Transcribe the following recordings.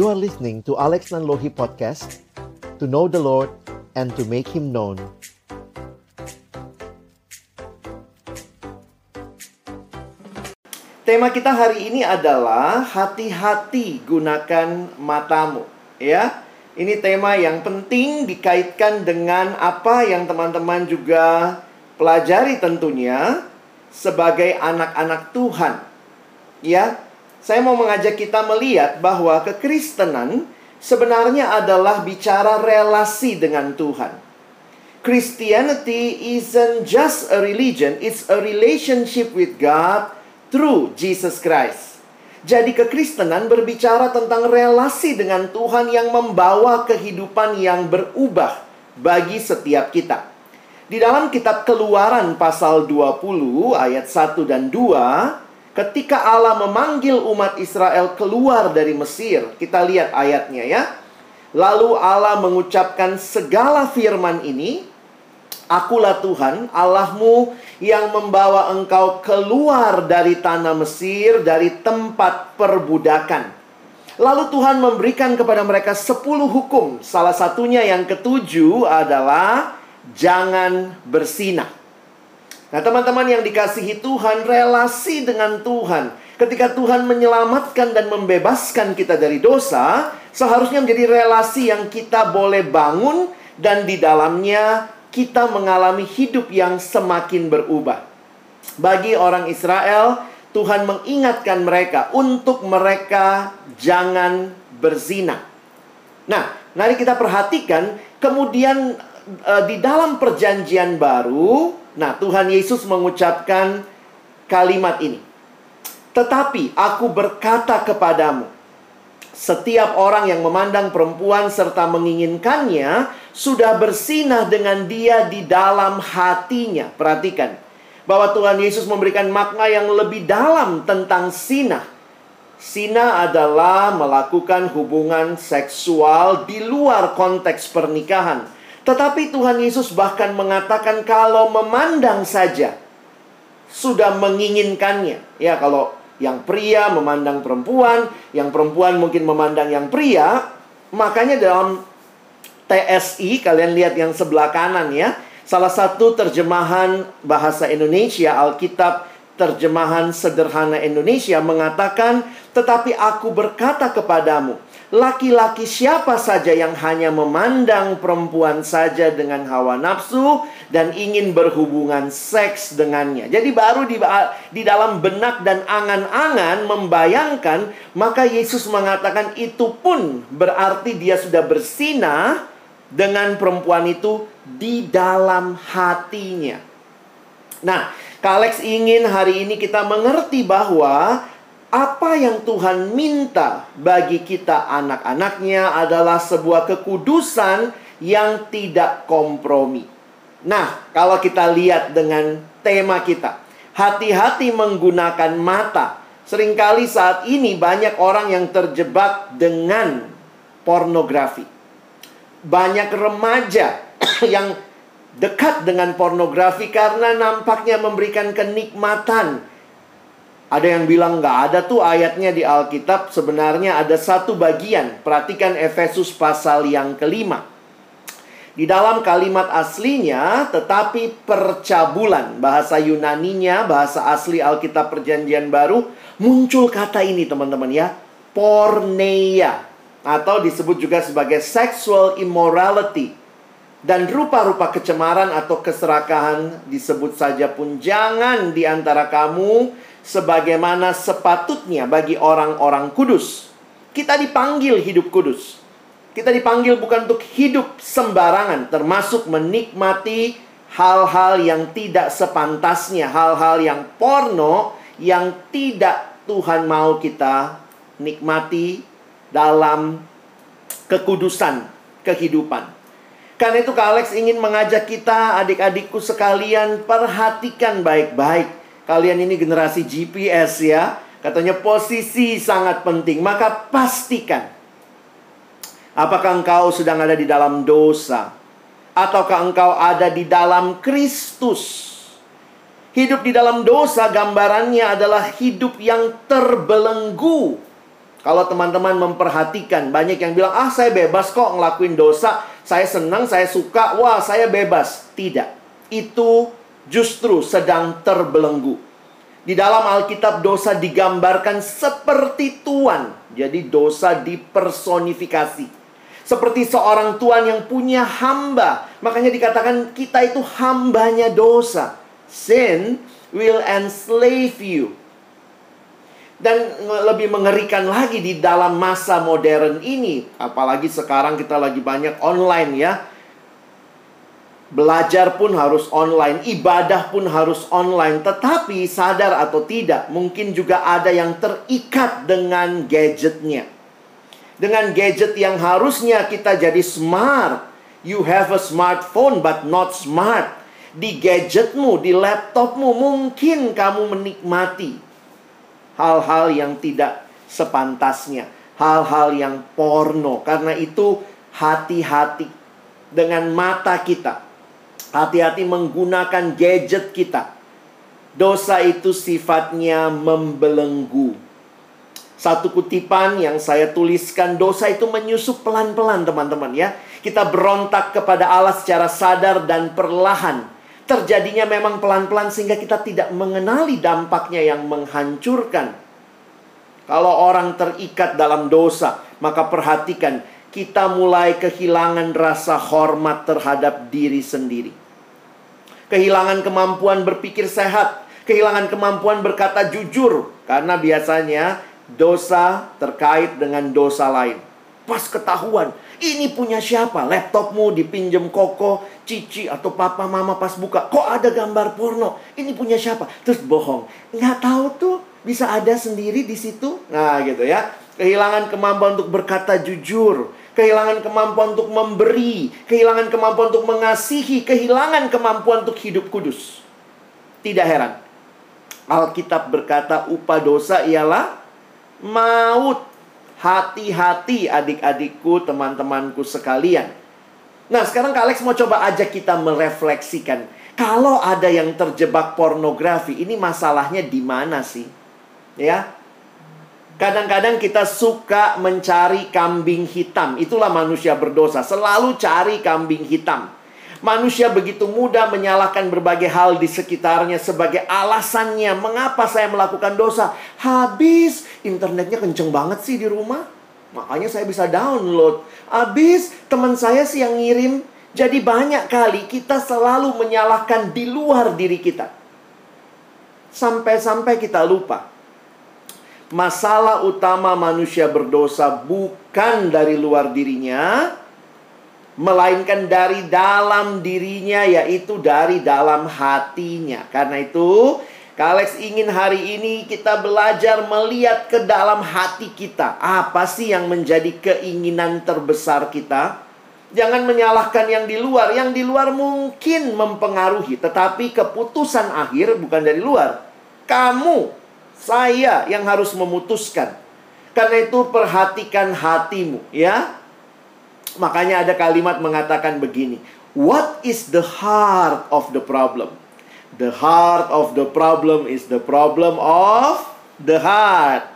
You are listening to Alex Nanlohi Podcast To know the Lord and to make Him known Tema kita hari ini adalah hati-hati gunakan matamu, ya. Ini tema yang penting dikaitkan dengan apa yang teman-teman juga pelajari tentunya sebagai anak-anak Tuhan. Ya, saya mau mengajak kita melihat bahwa kekristenan sebenarnya adalah bicara relasi dengan Tuhan. Christianity isn't just a religion, it's a relationship with God through Jesus Christ. Jadi kekristenan berbicara tentang relasi dengan Tuhan yang membawa kehidupan yang berubah bagi setiap kita. Di dalam kitab Keluaran pasal 20 ayat 1 dan 2, ketika Allah memanggil umat Israel keluar dari Mesir, kita lihat ayatnya ya. Lalu Allah mengucapkan segala firman ini, Akulah Tuhan, Allahmu yang membawa engkau keluar dari tanah Mesir, dari tempat perbudakan. Lalu Tuhan memberikan kepada mereka sepuluh hukum. Salah satunya yang ketujuh adalah jangan bersinah. Nah teman-teman yang dikasihi Tuhan, relasi dengan Tuhan. Ketika Tuhan menyelamatkan dan membebaskan kita dari dosa, seharusnya menjadi relasi yang kita boleh bangun dan di dalamnya kita mengalami hidup yang semakin berubah. Bagi orang Israel, Tuhan mengingatkan mereka untuk mereka jangan berzina. Nah, mari kita perhatikan kemudian uh, di dalam perjanjian baru, nah Tuhan Yesus mengucapkan kalimat ini. Tetapi aku berkata kepadamu, setiap orang yang memandang perempuan serta menginginkannya sudah bersinah dengan dia di dalam hatinya. Perhatikan bahwa Tuhan Yesus memberikan makna yang lebih dalam tentang sinah. Sinah adalah melakukan hubungan seksual di luar konteks pernikahan. Tetapi Tuhan Yesus bahkan mengatakan kalau memandang saja sudah menginginkannya. Ya, kalau yang pria memandang perempuan, yang perempuan mungkin memandang yang pria. Makanya dalam TSI, kalian lihat yang sebelah kanan ya. Salah satu terjemahan bahasa Indonesia, Alkitab terjemahan sederhana Indonesia mengatakan, "Tetapi aku berkata kepadamu, laki-laki siapa saja yang hanya memandang perempuan saja dengan hawa nafsu dan ingin berhubungan seks dengannya. Jadi baru di, di dalam benak dan angan-angan membayangkan, maka Yesus mengatakan itu pun berarti dia sudah bersinah dengan perempuan itu di dalam hatinya. Nah, Kalex ingin hari ini kita mengerti bahwa apa yang Tuhan minta bagi kita anak-anaknya adalah sebuah kekudusan yang tidak kompromi. Nah, kalau kita lihat dengan tema kita, hati-hati menggunakan mata. Seringkali saat ini banyak orang yang terjebak dengan pornografi. Banyak remaja yang dekat dengan pornografi karena nampaknya memberikan kenikmatan ada yang bilang nggak ada tuh ayatnya di Alkitab. Sebenarnya ada satu bagian. Perhatikan Efesus pasal yang kelima. Di dalam kalimat aslinya, tetapi percabulan. Bahasa Yunaninya, bahasa asli Alkitab Perjanjian Baru, muncul kata ini teman-teman ya. Porneia. Atau disebut juga sebagai sexual immorality. Dan rupa-rupa kecemaran atau keserakahan disebut saja pun jangan di antara kamu sebagaimana sepatutnya bagi orang-orang kudus. Kita dipanggil hidup kudus. Kita dipanggil bukan untuk hidup sembarangan, termasuk menikmati hal-hal yang tidak sepantasnya, hal-hal yang porno yang tidak Tuhan mau kita nikmati dalam kekudusan kehidupan. Karena itu Kak Alex ingin mengajak kita adik-adikku sekalian perhatikan baik-baik Kalian ini generasi GPS ya. Katanya posisi sangat penting. Maka pastikan. Apakah engkau sedang ada di dalam dosa? Ataukah engkau ada di dalam Kristus? Hidup di dalam dosa gambarannya adalah hidup yang terbelenggu. Kalau teman-teman memperhatikan, banyak yang bilang, ah saya bebas kok ngelakuin dosa. Saya senang, saya suka, wah saya bebas. Tidak. Itu justru sedang terbelenggu. Di dalam Alkitab dosa digambarkan seperti Tuhan. Jadi dosa dipersonifikasi. Seperti seorang Tuhan yang punya hamba. Makanya dikatakan kita itu hambanya dosa. Sin will enslave you. Dan lebih mengerikan lagi di dalam masa modern ini, apalagi sekarang kita lagi banyak online ya. Belajar pun harus online, ibadah pun harus online, tetapi sadar atau tidak, mungkin juga ada yang terikat dengan gadgetnya. Dengan gadget yang harusnya kita jadi smart. You have a smartphone but not smart. Di gadgetmu, di laptopmu, mungkin kamu menikmati hal-hal yang tidak sepantasnya, hal-hal yang porno. Karena itu hati-hati dengan mata kita. Hati-hati menggunakan gadget kita. Dosa itu sifatnya membelenggu. Satu kutipan yang saya tuliskan, dosa itu menyusup pelan-pelan teman-teman ya. Kita berontak kepada Allah secara sadar dan perlahan terjadinya memang pelan-pelan sehingga kita tidak mengenali dampaknya yang menghancurkan. Kalau orang terikat dalam dosa, maka perhatikan kita mulai kehilangan rasa hormat terhadap diri sendiri. Kehilangan kemampuan berpikir sehat, kehilangan kemampuan berkata jujur karena biasanya dosa terkait dengan dosa lain. Pas ketahuan, ini punya siapa? Laptopmu dipinjam koko, cici atau papa mama pas buka. Kok ada gambar porno? Ini punya siapa? Terus bohong. Nggak tahu tuh bisa ada sendiri di situ. Nah gitu ya. Kehilangan kemampuan untuk berkata jujur. Kehilangan kemampuan untuk memberi. Kehilangan kemampuan untuk mengasihi. Kehilangan kemampuan untuk hidup kudus. Tidak heran. Alkitab berkata upah dosa ialah maut. Hati-hati adik-adikku, teman-temanku sekalian. Nah, sekarang Kak Alex mau coba ajak kita merefleksikan. Kalau ada yang terjebak pornografi, ini masalahnya di mana sih? Ya. Kadang-kadang kita suka mencari kambing hitam. Itulah manusia berdosa, selalu cari kambing hitam. Manusia begitu mudah menyalahkan berbagai hal di sekitarnya sebagai alasannya mengapa saya melakukan dosa. Habis internetnya kenceng banget sih di rumah. Makanya saya bisa download. Habis teman saya sih yang ngirim. Jadi banyak kali kita selalu menyalahkan di luar diri kita. Sampai-sampai kita lupa. Masalah utama manusia berdosa bukan dari luar dirinya, melainkan dari dalam dirinya, yaitu dari dalam hatinya. Karena itu, Kalex ingin hari ini kita belajar melihat ke dalam hati kita. Apa sih yang menjadi keinginan terbesar kita? Jangan menyalahkan yang di luar. Yang di luar mungkin mempengaruhi, tetapi keputusan akhir bukan dari luar. Kamu, saya yang harus memutuskan. Karena itu perhatikan hatimu, ya. Makanya ada kalimat mengatakan begini, What is the heart of the problem? The heart of the problem is the problem of the heart.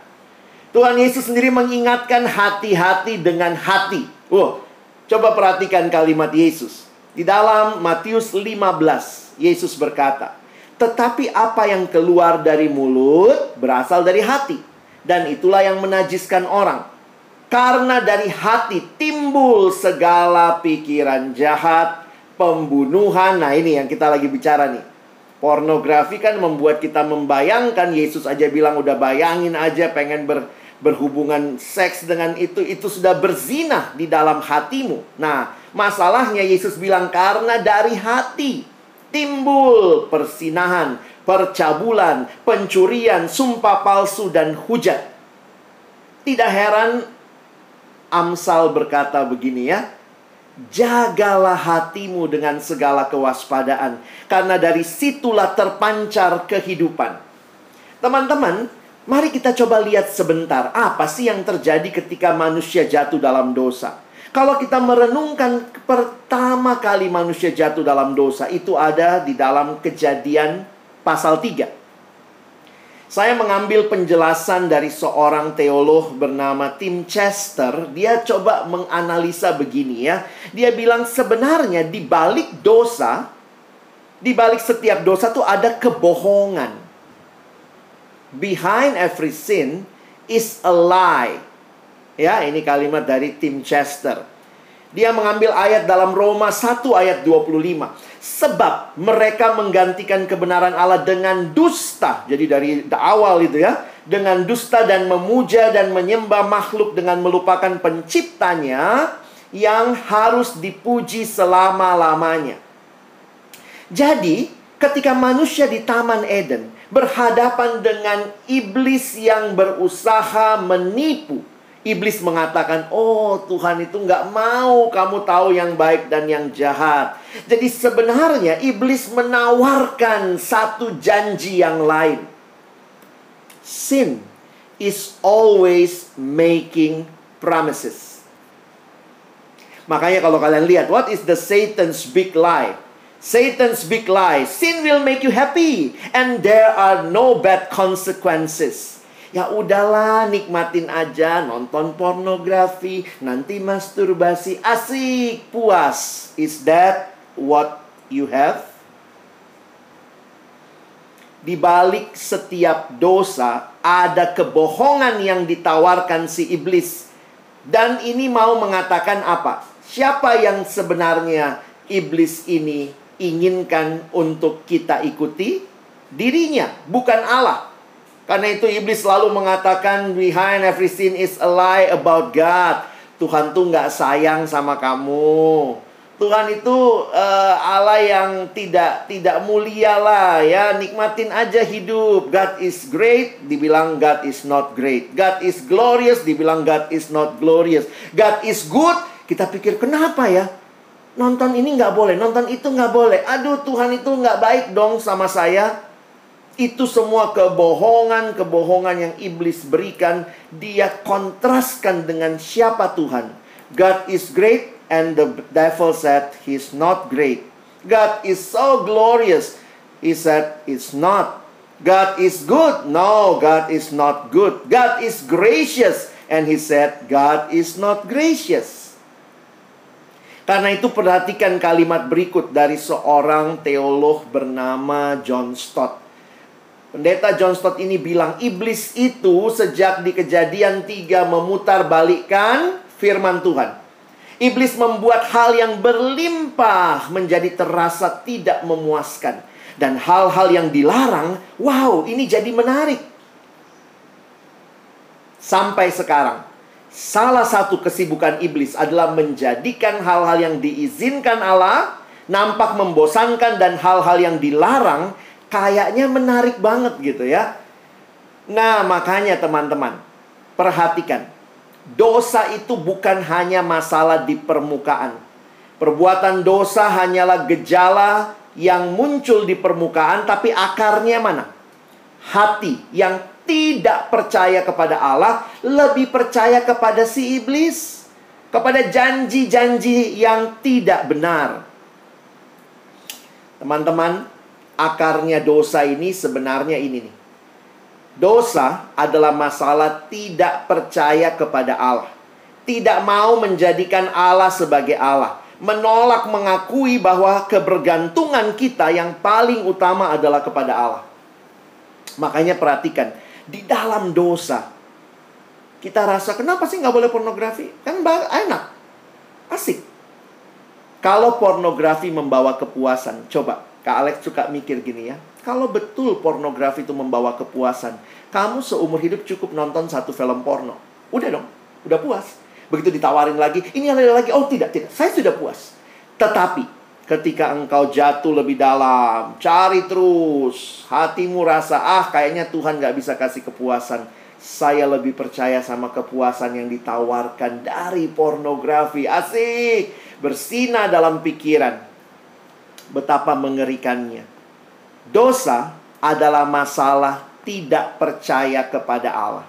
Tuhan Yesus sendiri mengingatkan hati-hati dengan hati. Wow, coba perhatikan kalimat Yesus. Di dalam Matius 15, Yesus berkata, Tetapi apa yang keluar dari mulut berasal dari hati. Dan itulah yang menajiskan orang. Karena dari hati timbul segala pikiran jahat, pembunuhan. Nah, ini yang kita lagi bicara nih. Pornografi kan membuat kita membayangkan Yesus aja bilang udah bayangin aja pengen ber, berhubungan seks dengan itu itu sudah berzina di dalam hatimu. Nah, masalahnya Yesus bilang karena dari hati timbul persinahan, percabulan, pencurian, sumpah palsu dan hujat. Tidak heran Amsal berkata begini ya. Jagalah hatimu dengan segala kewaspadaan, karena dari situlah terpancar kehidupan. Teman-teman, mari kita coba lihat sebentar apa sih yang terjadi ketika manusia jatuh dalam dosa. Kalau kita merenungkan pertama kali manusia jatuh dalam dosa, itu ada di dalam kejadian pasal 3. Saya mengambil penjelasan dari seorang teolog bernama Tim Chester. Dia coba menganalisa begini ya. Dia bilang sebenarnya di balik dosa, di balik setiap dosa tuh ada kebohongan. Behind every sin is a lie. Ya, ini kalimat dari Tim Chester. Dia mengambil ayat dalam Roma 1 ayat 25. Sebab mereka menggantikan kebenaran Allah dengan dusta. Jadi dari awal itu ya. Dengan dusta dan memuja dan menyembah makhluk dengan melupakan penciptanya yang harus dipuji selama-lamanya. Jadi, ketika manusia di Taman Eden berhadapan dengan iblis yang berusaha menipu, Iblis mengatakan, oh Tuhan itu nggak mau kamu tahu yang baik dan yang jahat. Jadi sebenarnya iblis menawarkan satu janji yang lain. Sin is always making promises. Makanya kalau kalian lihat, what is the Satan's big lie? Satan's big lie, sin will make you happy and there are no bad consequences. Ya udahlah, nikmatin aja, nonton pornografi, nanti masturbasi, asik, puas. Is that what you have? Di balik setiap dosa ada kebohongan yang ditawarkan si iblis. Dan ini mau mengatakan apa? Siapa yang sebenarnya iblis ini inginkan untuk kita ikuti? Dirinya, bukan Allah. Karena itu iblis selalu mengatakan behind every sin is a lie about God. Tuhan tuh nggak sayang sama kamu. Tuhan itu uh, Allah yang tidak tidak mulia lah ya. Nikmatin aja hidup. God is great, dibilang God is not great. God is glorious, dibilang God is not glorious. God is good, kita pikir kenapa ya? Nonton ini nggak boleh, nonton itu nggak boleh. Aduh Tuhan itu nggak baik dong sama saya. Itu semua kebohongan-kebohongan yang iblis berikan, dia kontraskan dengan siapa Tuhan. God is great and the devil said he's not great. God is so glorious. He said it's not. God is good. No, God is not good. God is gracious. And he said, God is not gracious. Karena itu perhatikan kalimat berikut dari seorang teolog bernama John Stott. Pendeta John Stott ini bilang iblis itu sejak di kejadian tiga memutar balikkan firman Tuhan. Iblis membuat hal yang berlimpah menjadi terasa tidak memuaskan. Dan hal-hal yang dilarang, wow ini jadi menarik. Sampai sekarang, salah satu kesibukan iblis adalah menjadikan hal-hal yang diizinkan Allah nampak membosankan dan hal-hal yang dilarang kayaknya menarik banget gitu ya. Nah, makanya teman-teman, perhatikan. Dosa itu bukan hanya masalah di permukaan. Perbuatan dosa hanyalah gejala yang muncul di permukaan, tapi akarnya mana? Hati yang tidak percaya kepada Allah, lebih percaya kepada si iblis, kepada janji-janji yang tidak benar. Teman-teman, akarnya dosa ini sebenarnya ini nih. Dosa adalah masalah tidak percaya kepada Allah. Tidak mau menjadikan Allah sebagai Allah. Menolak mengakui bahwa kebergantungan kita yang paling utama adalah kepada Allah. Makanya perhatikan, di dalam dosa, kita rasa kenapa sih nggak boleh pornografi? Kan enak, asik. Kalau pornografi membawa kepuasan, coba Kak Alex suka mikir gini ya. Kalau betul pornografi itu membawa kepuasan, kamu seumur hidup cukup nonton satu film porno. Udah dong, udah puas. Begitu ditawarin lagi, ini ada lagi. Oh tidak, tidak, saya sudah puas. Tetapi ketika engkau jatuh lebih dalam, cari terus, hatimu rasa, ah kayaknya Tuhan gak bisa kasih kepuasan. Saya lebih percaya sama kepuasan yang ditawarkan dari pornografi. Asik, bersinar dalam pikiran betapa mengerikannya. Dosa adalah masalah tidak percaya kepada Allah.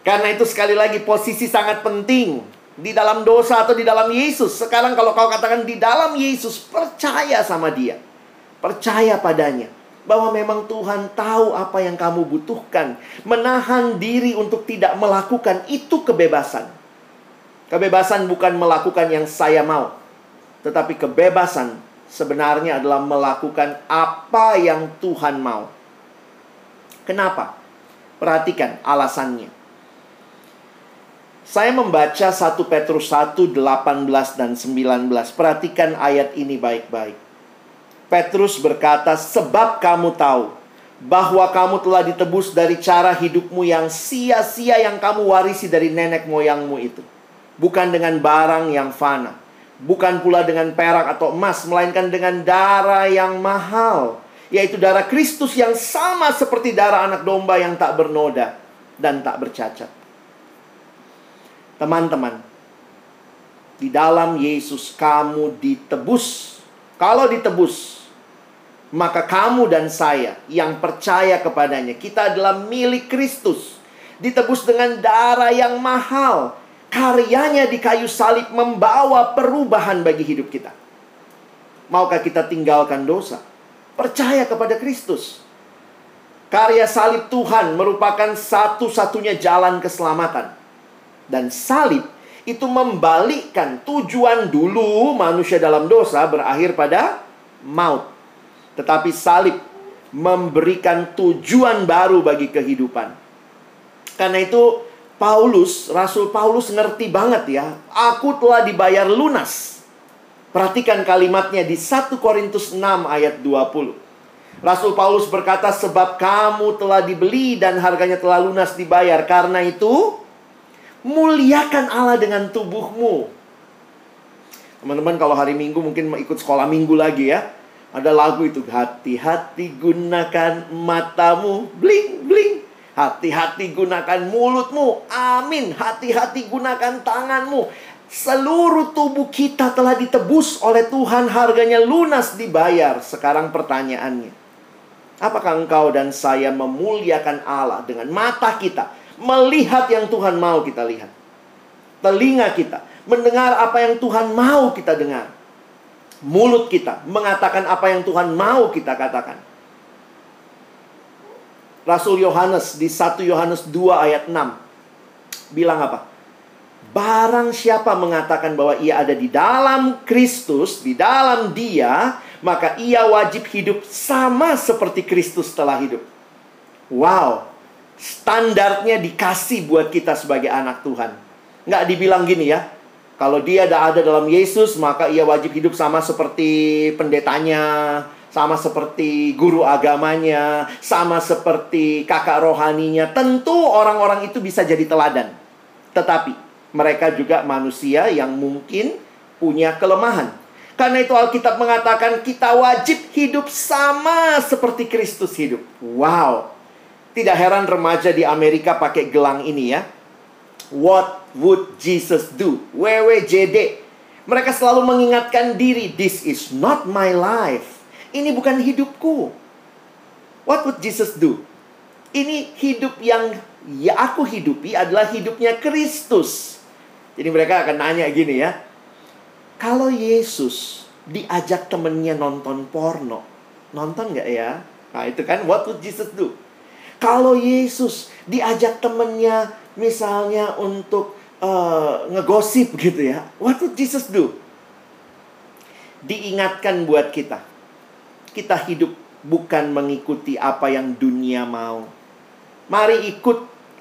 Karena itu sekali lagi posisi sangat penting di dalam dosa atau di dalam Yesus. Sekarang kalau kau katakan di dalam Yesus percaya sama dia. Percaya padanya. bahwa memang Tuhan tahu apa yang kamu butuhkan. Menahan diri untuk tidak melakukan itu kebebasan. Kebebasan bukan melakukan yang saya mau, tetapi kebebasan sebenarnya adalah melakukan apa yang Tuhan mau. Kenapa? Perhatikan alasannya. Saya membaca 1 Petrus 1, 18 dan 19. Perhatikan ayat ini baik-baik. Petrus berkata, sebab kamu tahu bahwa kamu telah ditebus dari cara hidupmu yang sia-sia yang kamu warisi dari nenek moyangmu itu. Bukan dengan barang yang fana. Bukan pula dengan perak atau emas, melainkan dengan darah yang mahal. Yaitu darah Kristus yang sama seperti darah anak domba yang tak bernoda dan tak bercacat. Teman-teman, di dalam Yesus kamu ditebus. Kalau ditebus, maka kamu dan saya yang percaya kepadanya, kita adalah milik Kristus. Ditebus dengan darah yang mahal. Karyanya di kayu salib membawa perubahan bagi hidup kita. Maukah kita tinggalkan dosa? Percaya kepada Kristus. Karya salib Tuhan merupakan satu-satunya jalan keselamatan. Dan salib itu membalikkan tujuan dulu manusia dalam dosa berakhir pada maut. Tetapi salib memberikan tujuan baru bagi kehidupan. Karena itu Paulus, Rasul Paulus ngerti banget ya. Aku telah dibayar lunas. Perhatikan kalimatnya di 1 Korintus 6 ayat 20. Rasul Paulus berkata, sebab kamu telah dibeli dan harganya telah lunas dibayar. Karena itu, Muliakan Allah dengan tubuhmu. Teman-teman kalau hari Minggu mungkin ikut sekolah Minggu lagi ya. Ada lagu itu hati-hati gunakan matamu, bling bling. Hati-hati gunakan mulutmu. Amin. Hati-hati gunakan tanganmu. Seluruh tubuh kita telah ditebus oleh Tuhan, harganya lunas dibayar. Sekarang pertanyaannya, apakah engkau dan saya memuliakan Allah dengan mata kita, melihat yang Tuhan mau kita lihat. Telinga kita mendengar apa yang Tuhan mau kita dengar. Mulut kita mengatakan apa yang Tuhan mau kita katakan. Rasul Yohanes di 1 Yohanes 2 ayat 6 bilang apa? Barang siapa mengatakan bahwa ia ada di dalam Kristus, di dalam Dia, maka ia wajib hidup sama seperti Kristus telah hidup. Wow, standarnya dikasih buat kita sebagai anak Tuhan. Nggak dibilang gini ya, kalau dia ada ada dalam Yesus, maka ia wajib hidup sama seperti pendetanya, sama seperti guru agamanya, sama seperti kakak rohaninya. Tentu orang-orang itu bisa jadi teladan. Tetapi mereka juga manusia yang mungkin punya kelemahan. Karena itu Alkitab mengatakan kita wajib hidup sama seperti Kristus hidup. Wow, tidak heran remaja di Amerika pakai gelang ini ya. What would Jesus do? WWJD. Mereka selalu mengingatkan diri, this is not my life. Ini bukan hidupku. What would Jesus do? Ini hidup yang ya aku hidupi adalah hidupnya Kristus. Jadi mereka akan nanya gini ya. Kalau Yesus diajak temennya nonton porno, nonton nggak ya? Nah itu kan what would Jesus do? Kalau Yesus diajak temennya misalnya untuk uh, ngegosip gitu ya. What would Jesus do? Diingatkan buat kita. Kita hidup bukan mengikuti apa yang dunia mau. Mari ikut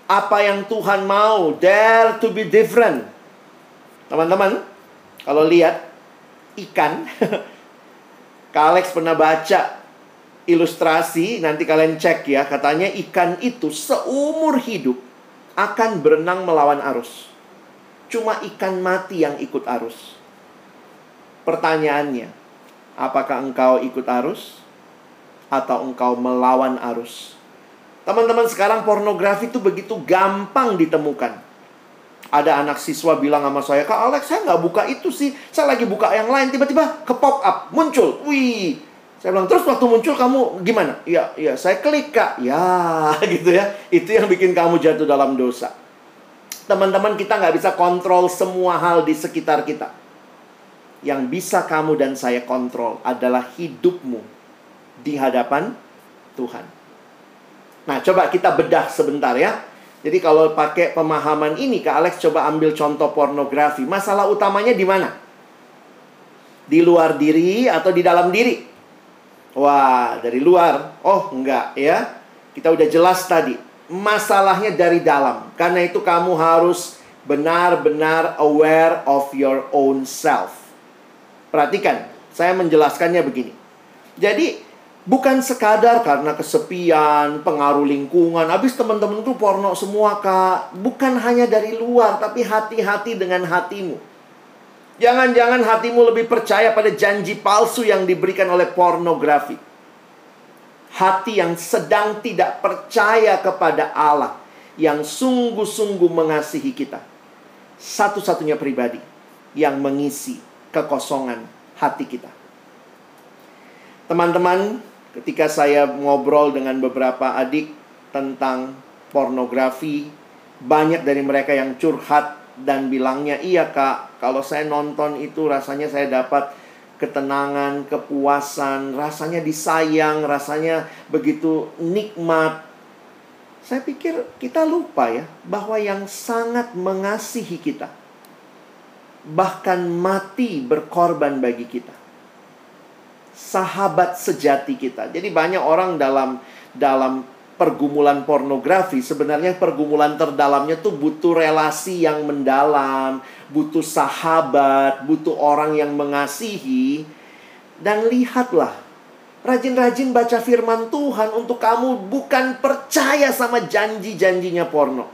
apa yang Tuhan mau. Dare to be different. Teman-teman, kalau lihat ikan, Kak Alex pernah baca ilustrasi nanti kalian cek ya katanya ikan itu seumur hidup akan berenang melawan arus cuma ikan mati yang ikut arus pertanyaannya apakah engkau ikut arus atau engkau melawan arus teman-teman sekarang pornografi itu begitu gampang ditemukan ada anak siswa bilang sama saya, Kak Alex, saya nggak buka itu sih. Saya lagi buka yang lain. Tiba-tiba ke pop up, muncul. Wih, saya bilang, terus waktu muncul kamu gimana? Ya, ya saya klik kak. Ya, gitu ya. Itu yang bikin kamu jatuh dalam dosa. Teman-teman kita nggak bisa kontrol semua hal di sekitar kita. Yang bisa kamu dan saya kontrol adalah hidupmu di hadapan Tuhan. Nah, coba kita bedah sebentar ya. Jadi kalau pakai pemahaman ini, Kak Alex coba ambil contoh pornografi. Masalah utamanya di mana? Di luar diri atau di dalam diri? Wah, dari luar. Oh, enggak ya. Kita udah jelas tadi. Masalahnya dari dalam. Karena itu kamu harus benar-benar aware of your own self. Perhatikan, saya menjelaskannya begini. Jadi, bukan sekadar karena kesepian, pengaruh lingkungan, habis teman-teman tuh porno semua, Kak. Bukan hanya dari luar, tapi hati-hati dengan hatimu. Jangan-jangan hatimu lebih percaya pada janji palsu yang diberikan oleh pornografi. Hati yang sedang tidak percaya kepada Allah yang sungguh-sungguh mengasihi kita. Satu-satunya pribadi yang mengisi kekosongan hati kita. Teman-teman, ketika saya ngobrol dengan beberapa adik tentang pornografi, banyak dari mereka yang curhat dan bilangnya, "Iya, Kak, kalau saya nonton itu rasanya saya dapat ketenangan, kepuasan, rasanya disayang, rasanya begitu nikmat." Saya pikir kita lupa ya bahwa yang sangat mengasihi kita bahkan mati berkorban bagi kita. Sahabat sejati kita. Jadi banyak orang dalam dalam pergumulan pornografi, sebenarnya pergumulan terdalamnya tuh butuh relasi yang mendalam, butuh sahabat, butuh orang yang mengasihi. Dan lihatlah, rajin-rajin baca firman Tuhan untuk kamu bukan percaya sama janji-janjinya porno.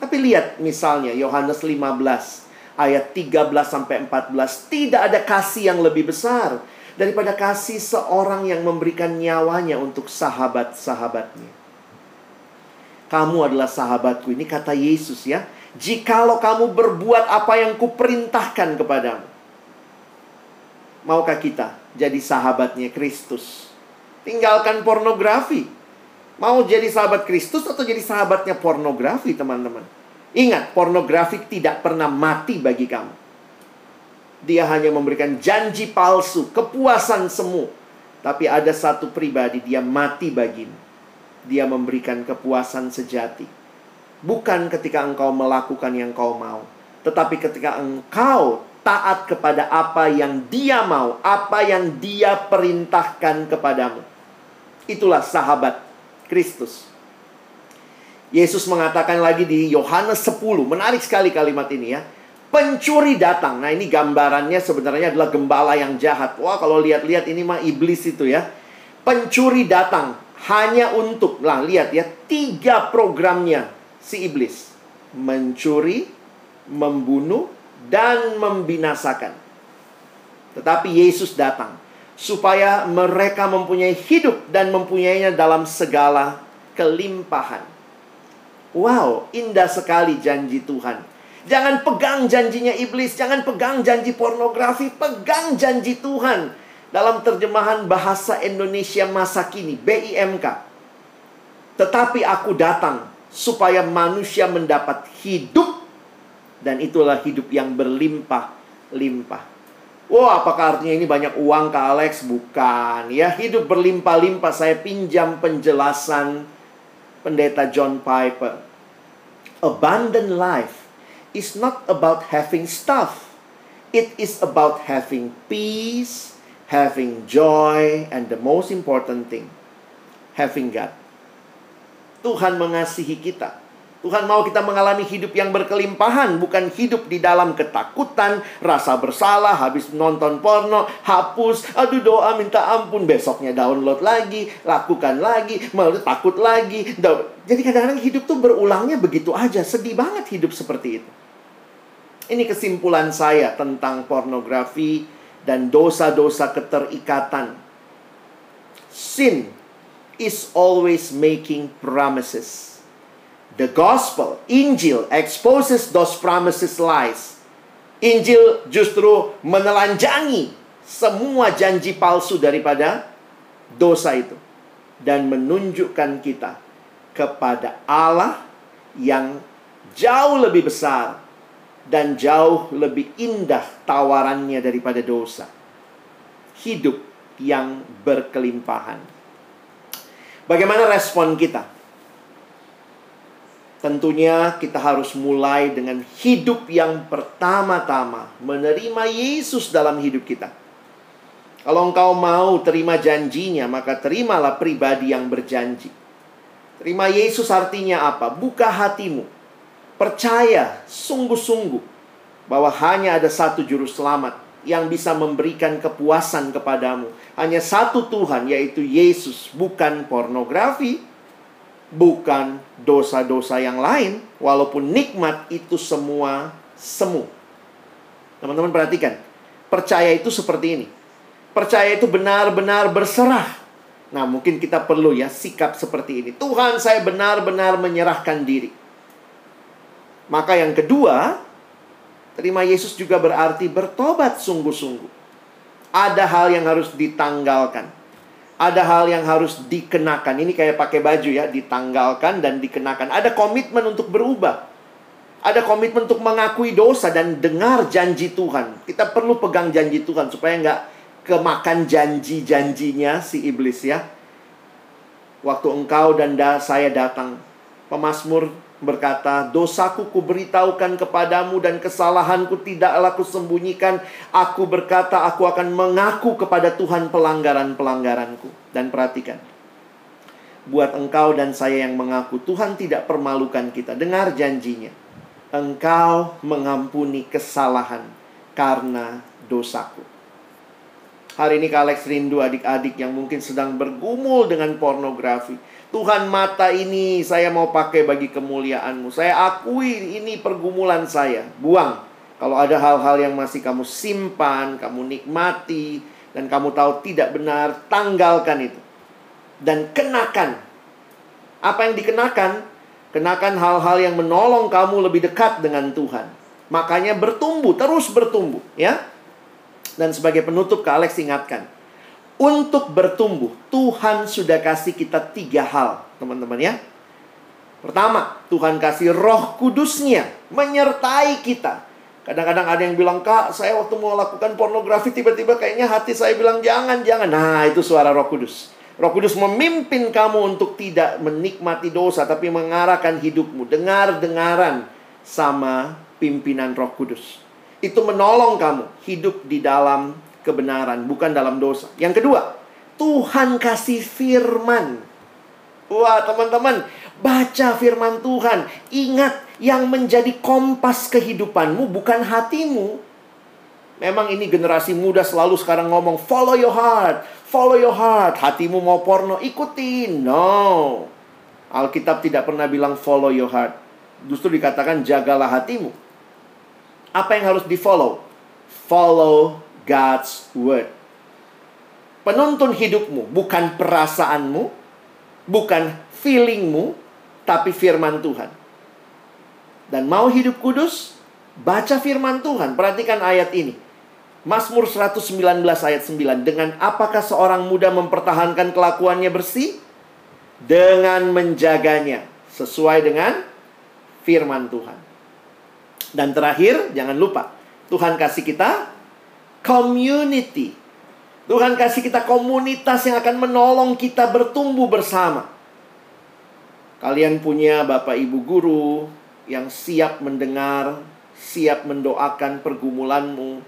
Tapi lihat misalnya Yohanes 15 ayat 13 sampai 14, tidak ada kasih yang lebih besar daripada kasih seorang yang memberikan nyawanya untuk sahabat-sahabatnya. Kamu adalah sahabatku. Ini kata Yesus ya. Jikalau kamu berbuat apa yang kuperintahkan kepadamu. Maukah kita jadi sahabatnya Kristus? Tinggalkan pornografi. Mau jadi sahabat Kristus atau jadi sahabatnya pornografi, teman-teman? Ingat, pornografi tidak pernah mati bagi kamu. Dia hanya memberikan janji palsu, kepuasan semu. Tapi ada satu pribadi, dia mati bagimu. Dia memberikan kepuasan sejati. Bukan ketika engkau melakukan yang kau mau. Tetapi ketika engkau taat kepada apa yang dia mau. Apa yang dia perintahkan kepadamu. Itulah sahabat Kristus. Yesus mengatakan lagi di Yohanes 10. Menarik sekali kalimat ini ya pencuri datang. Nah, ini gambarannya sebenarnya adalah gembala yang jahat. Wah, kalau lihat-lihat ini mah iblis itu ya. Pencuri datang hanya untuk, lah lihat ya, tiga programnya si iblis. Mencuri, membunuh, dan membinasakan. Tetapi Yesus datang supaya mereka mempunyai hidup dan mempunyainya dalam segala kelimpahan. Wow, indah sekali janji Tuhan. Jangan pegang janjinya iblis, jangan pegang janji pornografi, pegang janji Tuhan. Dalam terjemahan bahasa Indonesia masa kini, BIMK. Tetapi aku datang supaya manusia mendapat hidup dan itulah hidup yang berlimpah-limpah. Wah, apakah artinya ini banyak uang ke Alex? Bukan. Ya, hidup berlimpah-limpah. Saya pinjam penjelasan pendeta John Piper. Abundant life is not about having stuff. It is about having peace, having joy, and the most important thing, having God. Tuhan mengasihi kita. Tuhan mau kita mengalami hidup yang berkelimpahan, bukan hidup di dalam ketakutan, rasa bersalah, habis nonton porno, hapus, aduh doa minta ampun, besoknya download lagi, lakukan lagi, malu takut lagi. Jadi kadang-kadang hidup tuh berulangnya begitu aja, sedih banget hidup seperti itu. Ini kesimpulan saya tentang pornografi dan dosa-dosa keterikatan. Sin is always making promises. The gospel, Injil, exposes those promises lies. Injil justru menelanjangi semua janji palsu daripada dosa itu dan menunjukkan kita kepada Allah yang jauh lebih besar dan jauh lebih indah tawarannya daripada dosa. Hidup yang berkelimpahan. Bagaimana respon kita? Tentunya kita harus mulai dengan hidup yang pertama-tama menerima Yesus dalam hidup kita. Kalau engkau mau terima janjinya, maka terimalah pribadi yang berjanji. Terima Yesus artinya apa? Buka hatimu. Percaya sungguh-sungguh bahwa hanya ada satu juru selamat yang bisa memberikan kepuasan kepadamu. Hanya satu Tuhan yaitu Yesus, bukan pornografi, bukan dosa-dosa yang lain, walaupun nikmat itu semua semu. Teman-teman perhatikan, percaya itu seperti ini. Percaya itu benar-benar berserah. Nah, mungkin kita perlu ya sikap seperti ini. Tuhan, saya benar-benar menyerahkan diri. Maka yang kedua, terima Yesus juga berarti bertobat sungguh-sungguh. Ada hal yang harus ditanggalkan ada hal yang harus dikenakan. Ini kayak pakai baju ya, ditanggalkan dan dikenakan. Ada komitmen untuk berubah. Ada komitmen untuk mengakui dosa dan dengar janji Tuhan. Kita perlu pegang janji Tuhan supaya nggak kemakan janji-janjinya si iblis ya. Waktu engkau dan da saya datang, pemazmur berkata, Dosaku kuberitahukan kepadamu dan kesalahanku tidaklah kusembunyikan. Aku berkata, aku akan mengaku kepada Tuhan pelanggaran-pelanggaranku. Dan perhatikan, buat engkau dan saya yang mengaku, Tuhan tidak permalukan kita. Dengar janjinya. Engkau mengampuni kesalahan karena dosaku. Hari ini Kak Alex rindu adik-adik yang mungkin sedang bergumul dengan pornografi Tuhan mata ini saya mau pakai bagi kemuliaanmu. Saya akui ini pergumulan saya. Buang. Kalau ada hal-hal yang masih kamu simpan, kamu nikmati, dan kamu tahu tidak benar, tanggalkan itu. Dan kenakan. Apa yang dikenakan? Kenakan hal-hal yang menolong kamu lebih dekat dengan Tuhan. Makanya bertumbuh, terus bertumbuh. ya. Dan sebagai penutup, Kak Alex ingatkan untuk bertumbuh, Tuhan sudah kasih kita tiga hal, teman-teman ya. Pertama, Tuhan kasih roh kudusnya menyertai kita. Kadang-kadang ada yang bilang, Kak, saya waktu mau lakukan pornografi, tiba-tiba kayaknya hati saya bilang, jangan, jangan. Nah, itu suara roh kudus. Roh kudus memimpin kamu untuk tidak menikmati dosa, tapi mengarahkan hidupmu. Dengar-dengaran sama pimpinan roh kudus. Itu menolong kamu hidup di dalam kebenaran, bukan dalam dosa. Yang kedua, Tuhan kasih firman. Wah, teman-teman, baca firman Tuhan. Ingat, yang menjadi kompas kehidupanmu bukan hatimu. Memang ini generasi muda selalu sekarang ngomong, follow your heart, follow your heart. Hatimu mau porno, ikutin. No. Alkitab tidak pernah bilang follow your heart. Justru dikatakan jagalah hatimu. Apa yang harus di follow? Follow God's word. Penuntun hidupmu bukan perasaanmu, bukan feelingmu, tapi firman Tuhan. Dan mau hidup kudus, baca firman Tuhan. Perhatikan ayat ini. Mazmur 119 ayat 9. Dengan apakah seorang muda mempertahankan kelakuannya bersih? Dengan menjaganya. Sesuai dengan firman Tuhan. Dan terakhir, jangan lupa. Tuhan kasih kita community. Tuhan kasih kita komunitas yang akan menolong kita bertumbuh bersama. Kalian punya Bapak Ibu guru yang siap mendengar, siap mendoakan pergumulanmu.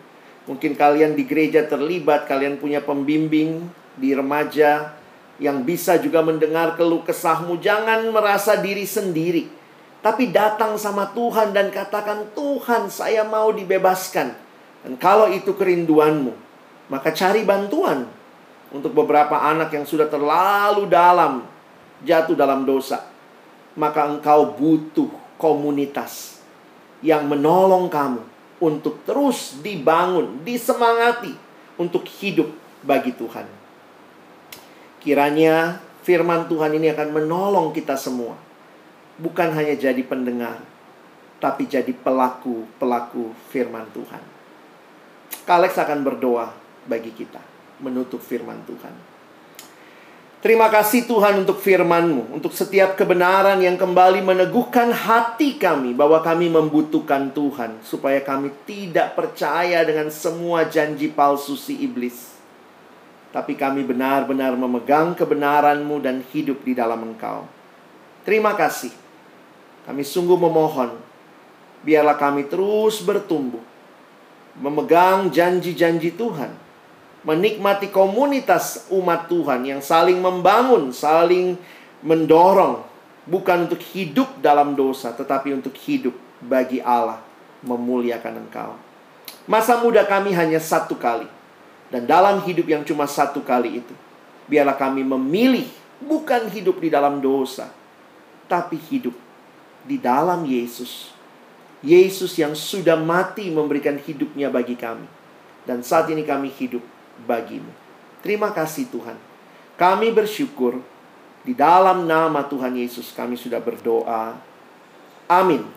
Mungkin kalian di gereja terlibat, kalian punya pembimbing di remaja yang bisa juga mendengar keluh kesahmu. Jangan merasa diri sendiri, tapi datang sama Tuhan dan katakan, "Tuhan, saya mau dibebaskan." Dan kalau itu kerinduanmu, maka cari bantuan untuk beberapa anak yang sudah terlalu dalam jatuh dalam dosa. Maka engkau butuh komunitas yang menolong kamu untuk terus dibangun, disemangati untuk hidup bagi Tuhan. Kiranya firman Tuhan ini akan menolong kita semua. Bukan hanya jadi pendengar, tapi jadi pelaku-pelaku firman Tuhan. Kalex akan berdoa bagi kita menutup firman Tuhan. Terima kasih Tuhan untuk firman-Mu, untuk setiap kebenaran yang kembali meneguhkan hati kami bahwa kami membutuhkan Tuhan, supaya kami tidak percaya dengan semua janji palsu si iblis. tapi kami benar-benar memegang kebenaran-Mu dan hidup di dalam Engkau. Terima kasih. Kami sungguh memohon, biarlah kami terus bertumbuh, memegang janji-janji Tuhan, menikmati komunitas umat Tuhan yang saling membangun, saling mendorong, bukan untuk hidup dalam dosa, tetapi untuk hidup bagi Allah, memuliakan Engkau. Masa muda kami hanya satu kali dan dalam hidup yang cuma satu kali itu, biarlah kami memilih bukan hidup di dalam dosa, tapi hidup di dalam Yesus. Yesus yang sudah mati memberikan hidupnya bagi kami. Dan saat ini kami hidup bagimu. Terima kasih Tuhan. Kami bersyukur di dalam nama Tuhan Yesus kami sudah berdoa. Amin.